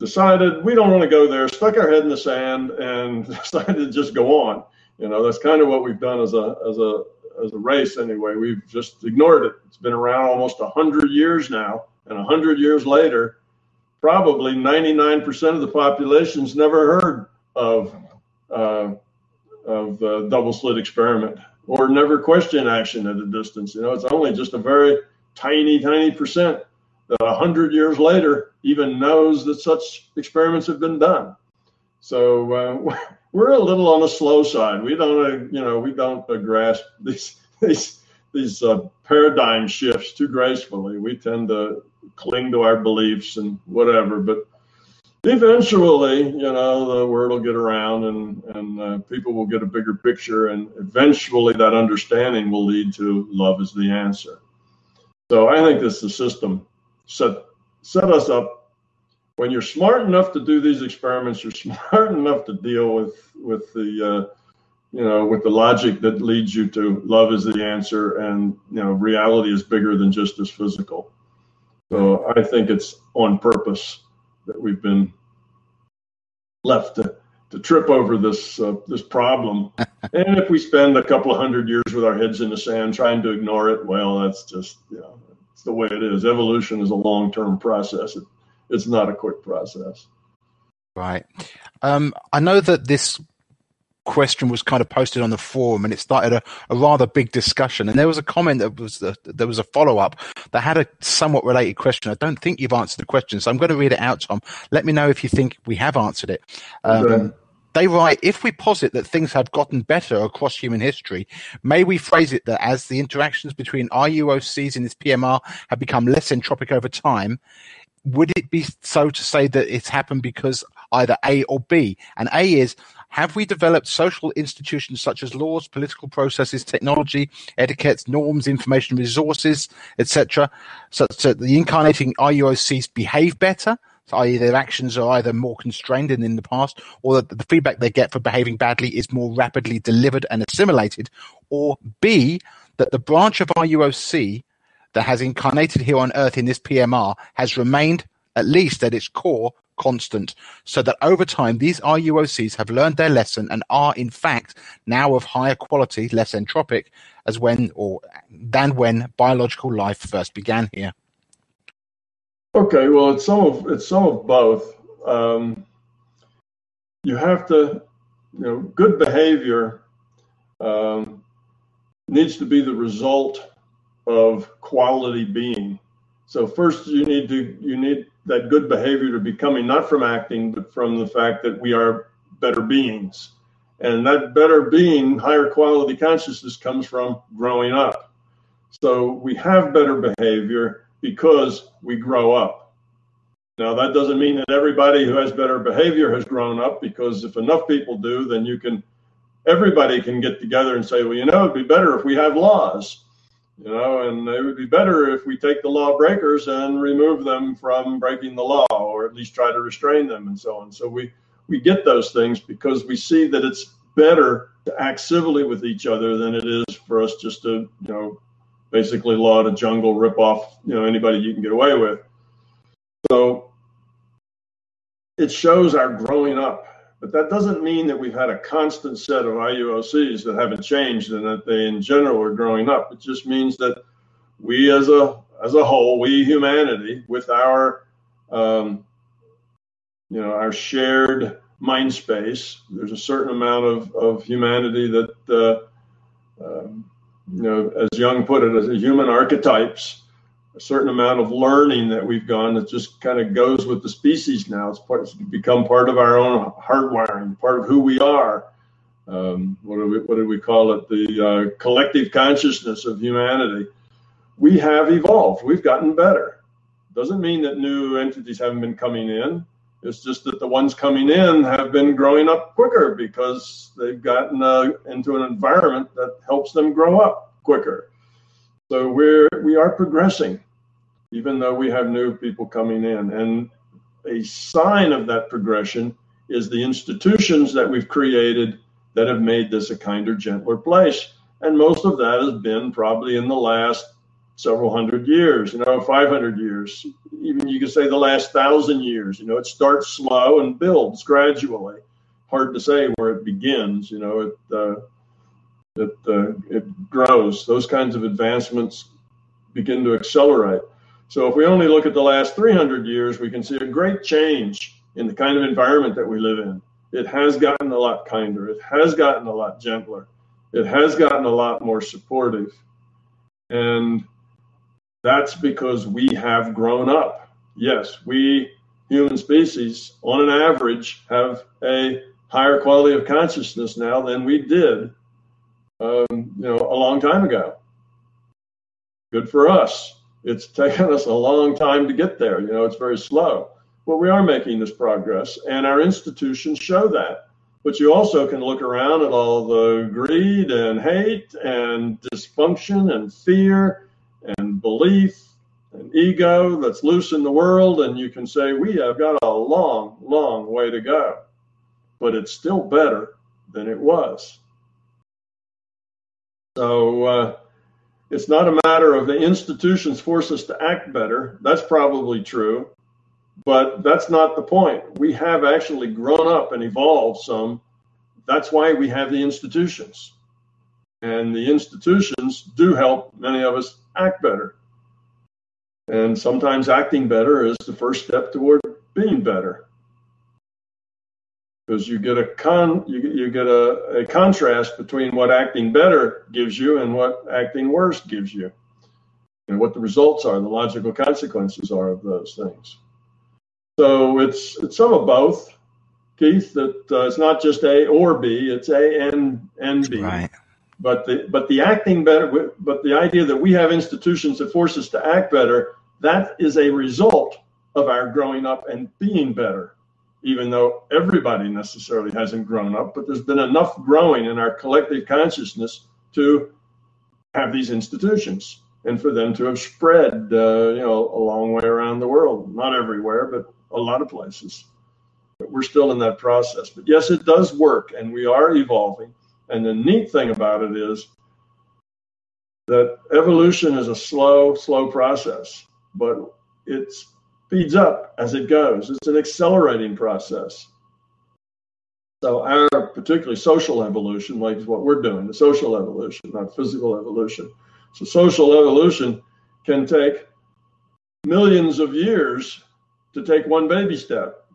decided we don't want to go there stuck our head in the sand and decided to just go on you know, that's kind of what we've done as a as a as a race anyway. We've just ignored it. It's been around almost hundred years now, and hundred years later, probably 99% of the population's never heard of uh, of the double slit experiment or never question action at a distance. You know, it's only just a very tiny, tiny percent that a hundred years later even knows that such experiments have been done. So uh, we're a little on the slow side. We don't, uh, you know, we don't uh, grasp these these these uh, paradigm shifts too gracefully. We tend to cling to our beliefs and whatever. But eventually, you know, the word will get around and and uh, people will get a bigger picture, and eventually that understanding will lead to love is the answer. So I think this the system set set us up when you're smart enough to do these experiments, you're smart enough to deal with with the uh, you know with the logic that leads you to love is the answer, and you know reality is bigger than just this physical. So I think it's on purpose that we've been left to, to trip over this uh, this problem. and if we spend a couple of hundred years with our heads in the sand trying to ignore it, well, that's just you know it's the way it is. Evolution is a long term process. It, it's not a quick process. Right. Um, I know that this question was kind of posted on the forum and it started a, a rather big discussion and there was a comment that was a, there was a follow-up that had a somewhat related question i don't think you've answered the question so i'm going to read it out tom let me know if you think we have answered it um, okay. They write, if we posit that things have gotten better across human history, may we phrase it that as the interactions between RUOCs in this PMR have become less entropic over time, would it be so to say that it's happened because either A or B? And A is, have we developed social institutions such as laws, political processes, technology, etiquettes, norms, information resources, etc., such that the incarnating RUOCs behave better? i.e., their actions are either more constrained than in the past, or that the feedback they get for behaving badly is more rapidly delivered and assimilated, or B, that the branch of RUOC that has incarnated here on Earth in this PMR has remained, at least at its core, constant, so that over time these RUOCs have learned their lesson and are in fact now of higher quality, less entropic, as when or than when biological life first began here. Okay, well, it's some of it's some of both. Um, you have to, you know, good behavior um, needs to be the result of quality being. So first you need to you need that good behavior to be coming not from acting but from the fact that we are better beings. And that better being, higher quality consciousness comes from growing up. So we have better behavior because we grow up. Now that doesn't mean that everybody who has better behavior has grown up because if enough people do, then you can everybody can get together and say, well, you know, it'd be better if we have laws you know, and it would be better if we take the lawbreakers and remove them from breaking the law, or at least try to restrain them, and so on. So we we get those things because we see that it's better to act civilly with each other than it is for us just to, you know, basically law to jungle, rip off, you know, anybody you can get away with. So it shows our growing up but that doesn't mean that we've had a constant set of RUOCs that haven't changed and that they, in general, are growing up. It just means that we, as a as a whole, we humanity, with our um, you know our shared mind space, there's a certain amount of of humanity that uh, um, you know, as Jung put it, as human archetypes a certain amount of learning that we've gone that just kind of goes with the species now. It's, part, it's become part of our own hardwiring, part of who we are. Um, what, do we, what do we call it? The uh, collective consciousness of humanity. We have evolved. We've gotten better. Doesn't mean that new entities haven't been coming in. It's just that the ones coming in have been growing up quicker because they've gotten uh, into an environment that helps them grow up quicker. So we're we are progressing, even though we have new people coming in. And a sign of that progression is the institutions that we've created that have made this a kinder, gentler place. And most of that has been probably in the last several hundred years, you know, 500 years, even you could say the last thousand years. You know, it starts slow and builds gradually. Hard to say where it begins. You know, it uh, it uh, it grows. Those kinds of advancements begin to accelerate. So if we only look at the last 300 years, we can see a great change in the kind of environment that we live in. It has gotten a lot kinder. It has gotten a lot gentler. It has gotten a lot more supportive. And that's because we have grown up. Yes, we human species, on an average, have a higher quality of consciousness now than we did, um, you know, a long time ago. Good for us. It's taken us a long time to get there. You know, it's very slow, but we are making this progress, and our institutions show that. But you also can look around at all the greed and hate and dysfunction and fear and belief and ego that's loose in the world, and you can say, We have got a long, long way to go. But it's still better than it was. So uh, it's not a matter of the institutions force us to act better. That's probably true. But that's not the point. We have actually grown up and evolved some. That's why we have the institutions. And the institutions do help many of us act better. And sometimes acting better is the first step toward being better. Because you get a con you, you get a, a contrast between what acting better gives you and what acting worse gives you. And what the results are, the logical consequences are of those things. So it's it's some of both, Keith. That uh, it's not just A or B; it's A and and B. Right. But the but the acting better, but the idea that we have institutions that force us to act better, that is a result of our growing up and being better. Even though everybody necessarily hasn't grown up, but there's been enough growing in our collective consciousness to have these institutions and for them to have spread, uh, you know, a long way around the world. Not everywhere, but a lot of places. But we're still in that process. But yes, it does work, and we are evolving. And the neat thing about it is that evolution is a slow, slow process, but it speeds up as it goes. It's an accelerating process. So our particularly social evolution, like what we're doing, the social evolution, not physical evolution. So social evolution can take millions of years to take one baby step.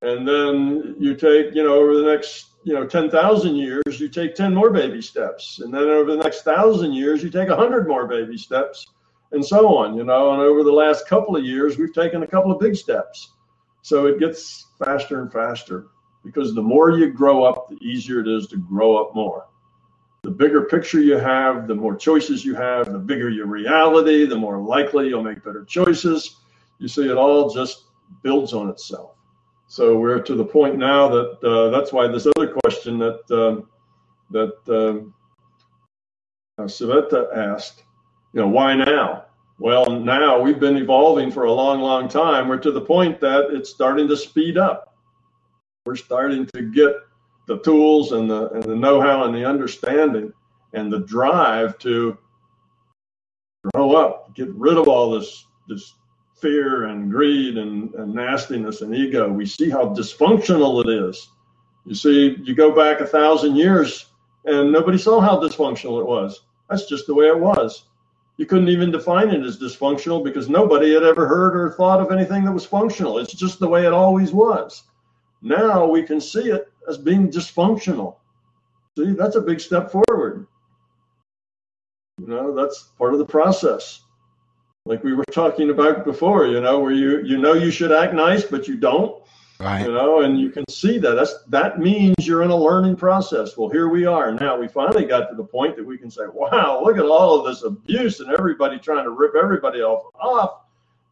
And then you take, you know, over the next you know 10,000 years, you take 10 more baby steps. And then over the next thousand years, you take 100 more baby steps and so on, you know. And over the last couple of years, we've taken a couple of big steps. So it gets faster and faster because the more you grow up, the easier it is to grow up more. The bigger picture you have, the more choices you have, the bigger your reality, the more likely you'll make better choices. You see, it all just builds on itself. So we're to the point now that uh, that's why this other question that um, that um, uh, Savita asked, you know, why now? Well, now we've been evolving for a long, long time. We're to the point that it's starting to speed up. We're starting to get the tools and the and the know-how and the understanding and the drive to grow up, get rid of all this this fear and greed and, and nastiness and ego. We see how dysfunctional it is. You see, you go back a thousand years and nobody saw how dysfunctional it was. That's just the way it was. You couldn't even define it as dysfunctional because nobody had ever heard or thought of anything that was functional. It's just the way it always was. Now we can see it as being dysfunctional. See, that's a big step forward. You know, that's part of the process like we were talking about before, you know, where you you know you should act nice, but you don't. Right. You know, and you can see that. That's that means you're in a learning process. Well, here we are. Now we finally got to the point that we can say, wow, look at all of this abuse and everybody trying to rip everybody off off.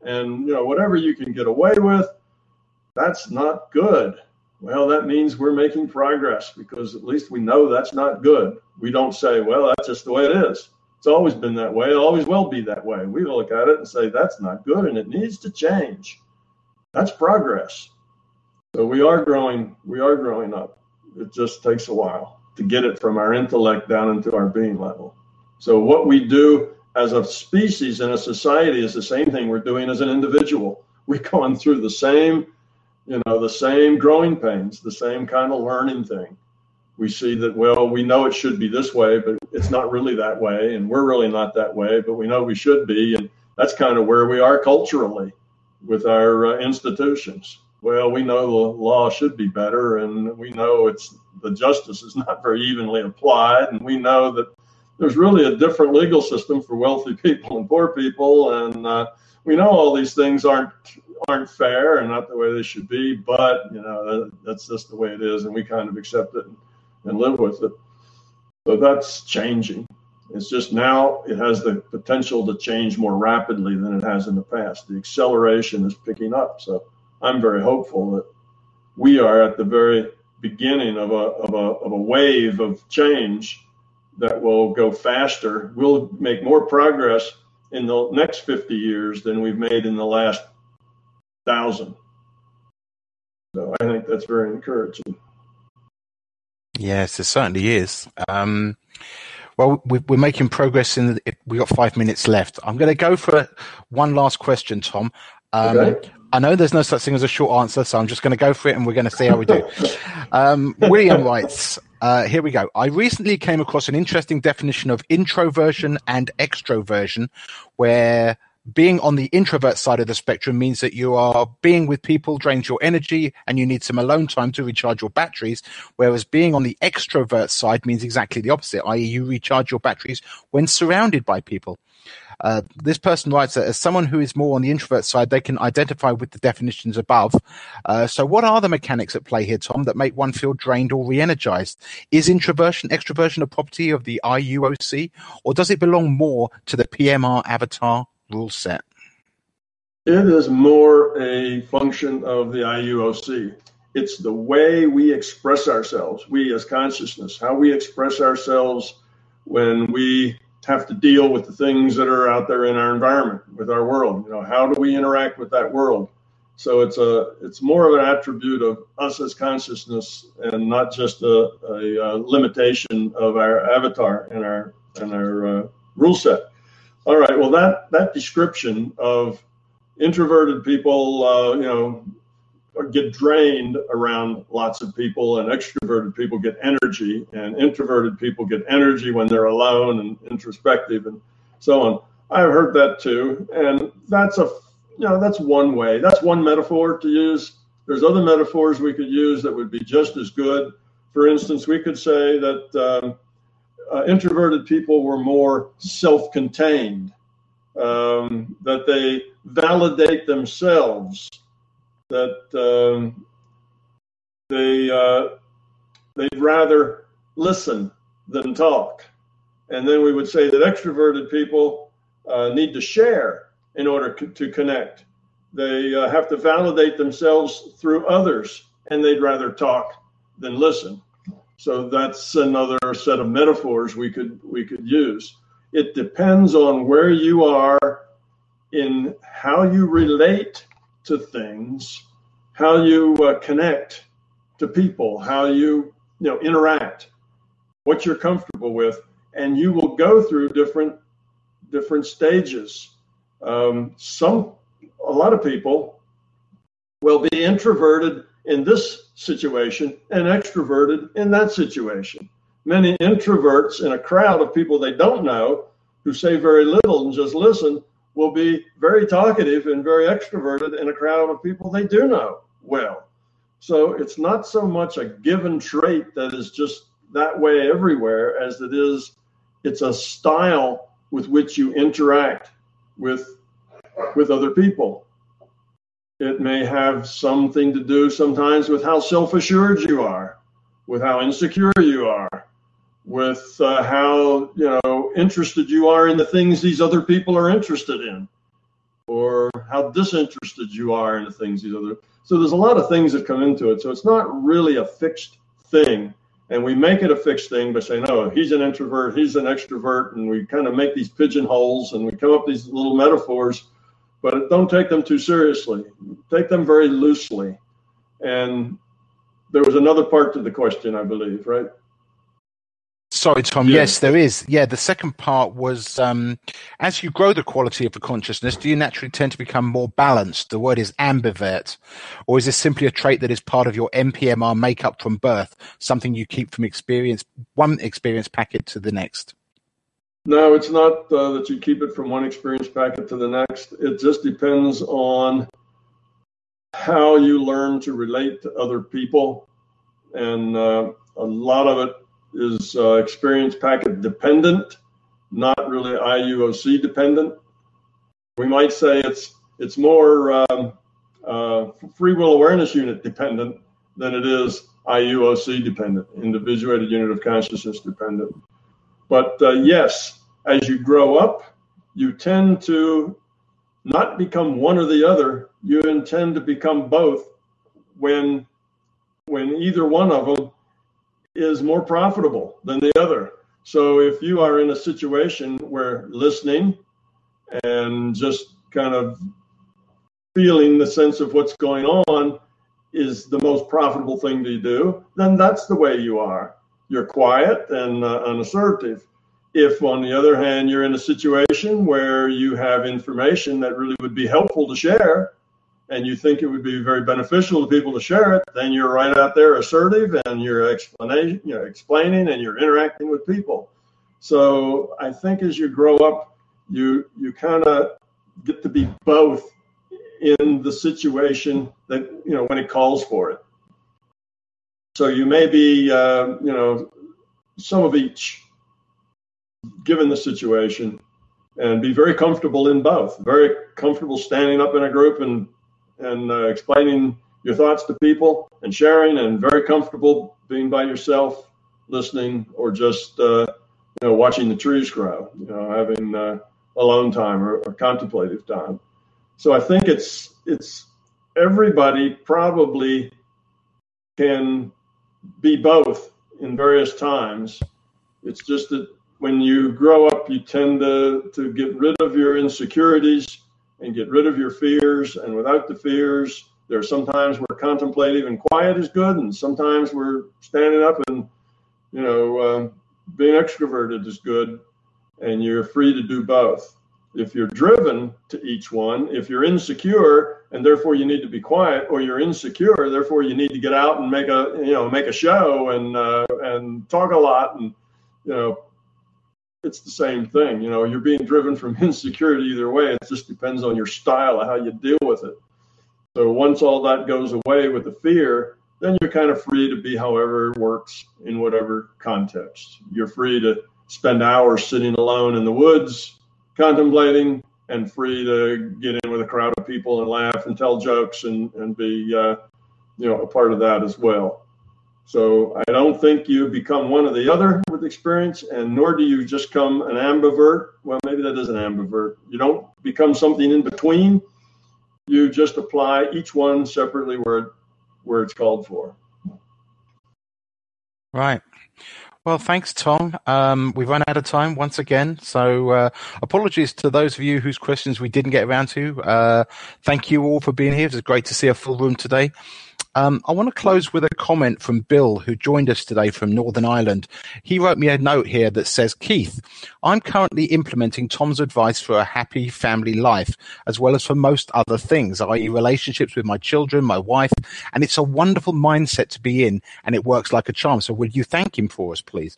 And you know, whatever you can get away with, that's not good. Well, that means we're making progress because at least we know that's not good. We don't say, well, that's just the way it is. It's always been that way. It always will be that way. We look at it and say, that's not good and it needs to change. That's progress. So we are growing, we are growing up. It just takes a while to get it from our intellect down into our being level. So what we do as a species and a society is the same thing we're doing as an individual. We're going through the same, you know, the same growing pains, the same kind of learning thing. We see that, well, we know it should be this way, but it's not really that way. And we're really not that way, but we know we should be. And that's kind of where we are culturally with our uh, institutions. Well, we know the law should be better, and we know it's the justice is not very evenly applied, and we know that there's really a different legal system for wealthy people and poor people, and uh, we know all these things aren't aren't fair and not the way they should be. But you know that, that's just the way it is, and we kind of accept it and, and live with it. So that's changing. It's just now it has the potential to change more rapidly than it has in the past. The acceleration is picking up. So I'm very hopeful that we are at the very beginning of a, of a, of a wave of change that will go faster. We'll make more progress in the next 50 years than we've made in the last thousand. So I think that's very encouraging. Yes, it certainly is. Um, well, we're making progress in. The, we got five minutes left. I'm going to go for one last question, Tom. Um, okay. I know there's no such thing as a short answer, so I'm just going to go for it and we're going to see how we do. Um, William writes, uh, here we go. I recently came across an interesting definition of introversion and extroversion, where being on the introvert side of the spectrum means that you are being with people drains your energy and you need some alone time to recharge your batteries. Whereas being on the extrovert side means exactly the opposite, i.e., you recharge your batteries when surrounded by people. Uh, this person writes that as someone who is more on the introvert side, they can identify with the definitions above. Uh, so, what are the mechanics at play here, Tom, that make one feel drained or re-energized? Is introversion, extroversion a property of the IUOC, or does it belong more to the PMR avatar rule set? It is more a function of the IUOC. It's the way we express ourselves, we as consciousness, how we express ourselves when we have to deal with the things that are out there in our environment, with our world. You know, how do we interact with that world? So it's a it's more of an attribute of us as consciousness, and not just a, a, a limitation of our avatar and our and our uh, rule set. All right. Well, that that description of introverted people, uh, you know, get drained around lots of people, and extroverted people get energy, and introverted people get energy when they're alone and introspective, and so on. I've heard that too, and that's a you know that's one way. That's one metaphor to use. There's other metaphors we could use that would be just as good. For instance, we could say that um, uh, introverted people were more self-contained, um, that they validate themselves that um, they uh, they'd rather listen than talk. And then we would say that extroverted people uh, need to share in order co- to connect. They uh, have to validate themselves through others, and they'd rather talk than listen. So that's another set of metaphors we could we could use. It depends on where you are in how you relate to things, how you uh, connect to people, how you you know interact, what you're comfortable with, and you will go through different different stages. Um, some a lot of people will be introverted in this situation and extroverted in that situation. Many introverts in a crowd of people they don't know who say very little and just listen will be very talkative and very extroverted in a crowd of people they do know well. So it's not so much a given trait that is just that way everywhere as it is it's a style with which you interact with with other people. It may have something to do sometimes with how self-assured you are, with how insecure you are, with uh, how you know interested you are in the things these other people are interested in, or how disinterested you are in the things these other. So there's a lot of things that come into it. So it's not really a fixed thing. And we make it a fixed thing by saying, oh, he's an introvert, he's an extrovert. And we kind of make these pigeonholes and we come up these little metaphors, but don't take them too seriously. Take them very loosely. And there was another part to the question, I believe, right? Sorry, Tom. Yeah. Yes, there is. Yeah, the second part was um, as you grow the quality of the consciousness, do you naturally tend to become more balanced? The word is ambivert. Or is this simply a trait that is part of your NPMR makeup from birth, something you keep from experience, one experience packet to the next? No, it's not uh, that you keep it from one experience packet to the next. It just depends on how you learn to relate to other people. And uh, a lot of it is uh, experience packet dependent, not really IUOC dependent. We might say it's it's more um, uh, free will awareness unit dependent than it is IUOC dependent, individuated unit of consciousness dependent. But uh, yes, as you grow up, you tend to not become one or the other. You intend to become both when when either one of them is more profitable than the other. So if you are in a situation where listening and just kind of feeling the sense of what's going on is the most profitable thing to do, then that's the way you are. You're quiet and uh, unassertive. If, on the other hand, you're in a situation where you have information that really would be helpful to share, and you think it would be very beneficial to people to share it, then you're right out there assertive and you're explanation, you know, explaining and you're interacting with people. So I think as you grow up, you you kind of get to be both in the situation that you know when it calls for it. So you may be uh, you know some of each given the situation and be very comfortable in both very comfortable standing up in a group and and uh, explaining your thoughts to people and sharing, and very comfortable being by yourself, listening, or just uh, you know watching the trees grow. You know, having uh, alone time or, or contemplative time. So I think it's it's everybody probably can be both in various times. It's just that when you grow up, you tend to, to get rid of your insecurities and get rid of your fears. And without the fears, there are sometimes we're contemplative and quiet is good, and sometimes we're standing up and you know um, being extroverted is good, and you're free to do both. If you're driven to each one, if you're insecure and therefore you need to be quiet, or you're insecure, therefore you need to get out and make a you know make a show and uh, and talk a lot and you know it's the same thing. You know, you're being driven from insecurity either way. It just depends on your style of how you deal with it. So once all that goes away with the fear, then you're kind of free to be however it works in whatever context. You're free to spend hours sitting alone in the woods contemplating and free to get in with a crowd of people and laugh and tell jokes and, and be, uh, you know, a part of that as well. So I don't think you become one or the other with experience, and nor do you just come an ambivert. Well, maybe that is an ambivert. You don't become something in between. You just apply each one separately where where it's called for. Right. Well, thanks, Tom. Um, we've run out of time once again, so uh, apologies to those of you whose questions we didn't get around to. Uh, thank you all for being here. It was great to see a full room today. Um, I want to close with a comment from Bill, who joined us today from Northern Ireland. He wrote me a note here that says, Keith, I'm currently implementing Tom's advice for a happy family life, as well as for most other things, i.e., relationships with my children, my wife, and it's a wonderful mindset to be in, and it works like a charm. So, will you thank him for us, please?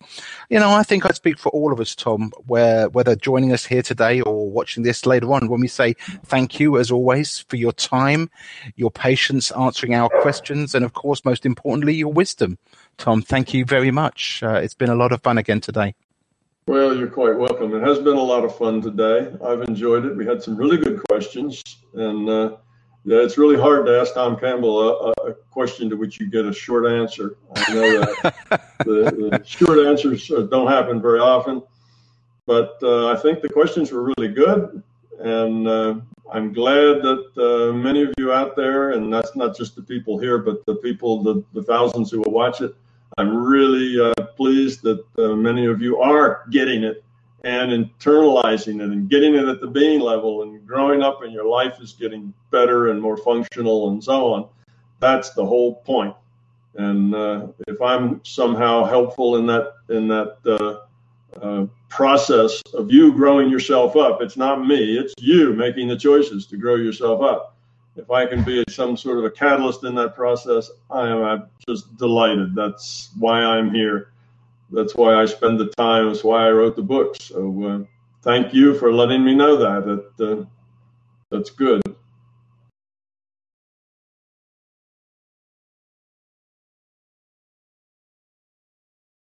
You know, I think I speak for all of us, Tom, where, whether joining us here today or watching this later on, when we say thank you, as always, for your time, your patience answering our questions questions, and of course, most importantly, your wisdom. Tom, thank you very much. Uh, it's been a lot of fun again today. Well, you're quite welcome. It has been a lot of fun today. I've enjoyed it. We had some really good questions, and uh, yeah, it's really hard to ask Tom Campbell a, a, question to which you get a short answer. I know that the, the, short answers don't happen very often, but uh, I think the questions were really good, and uh, I'm glad that uh, many of you out there, and that's not just the people here, but the people, the, the thousands who will watch it. I'm really uh, pleased that uh, many of you are getting it and internalizing it and getting it at the being level and growing up and your life is getting better and more functional and so on. That's the whole point. And uh, if I'm somehow helpful in that in that uh, uh, process of you growing yourself up, it's not me, it's you making the choices to grow yourself up. If I can be some sort of a catalyst in that process, I am I'm just delighted. That's why I'm here. That's why I spend the time. That's why I wrote the book. So uh, thank you for letting me know that. That uh, that's good.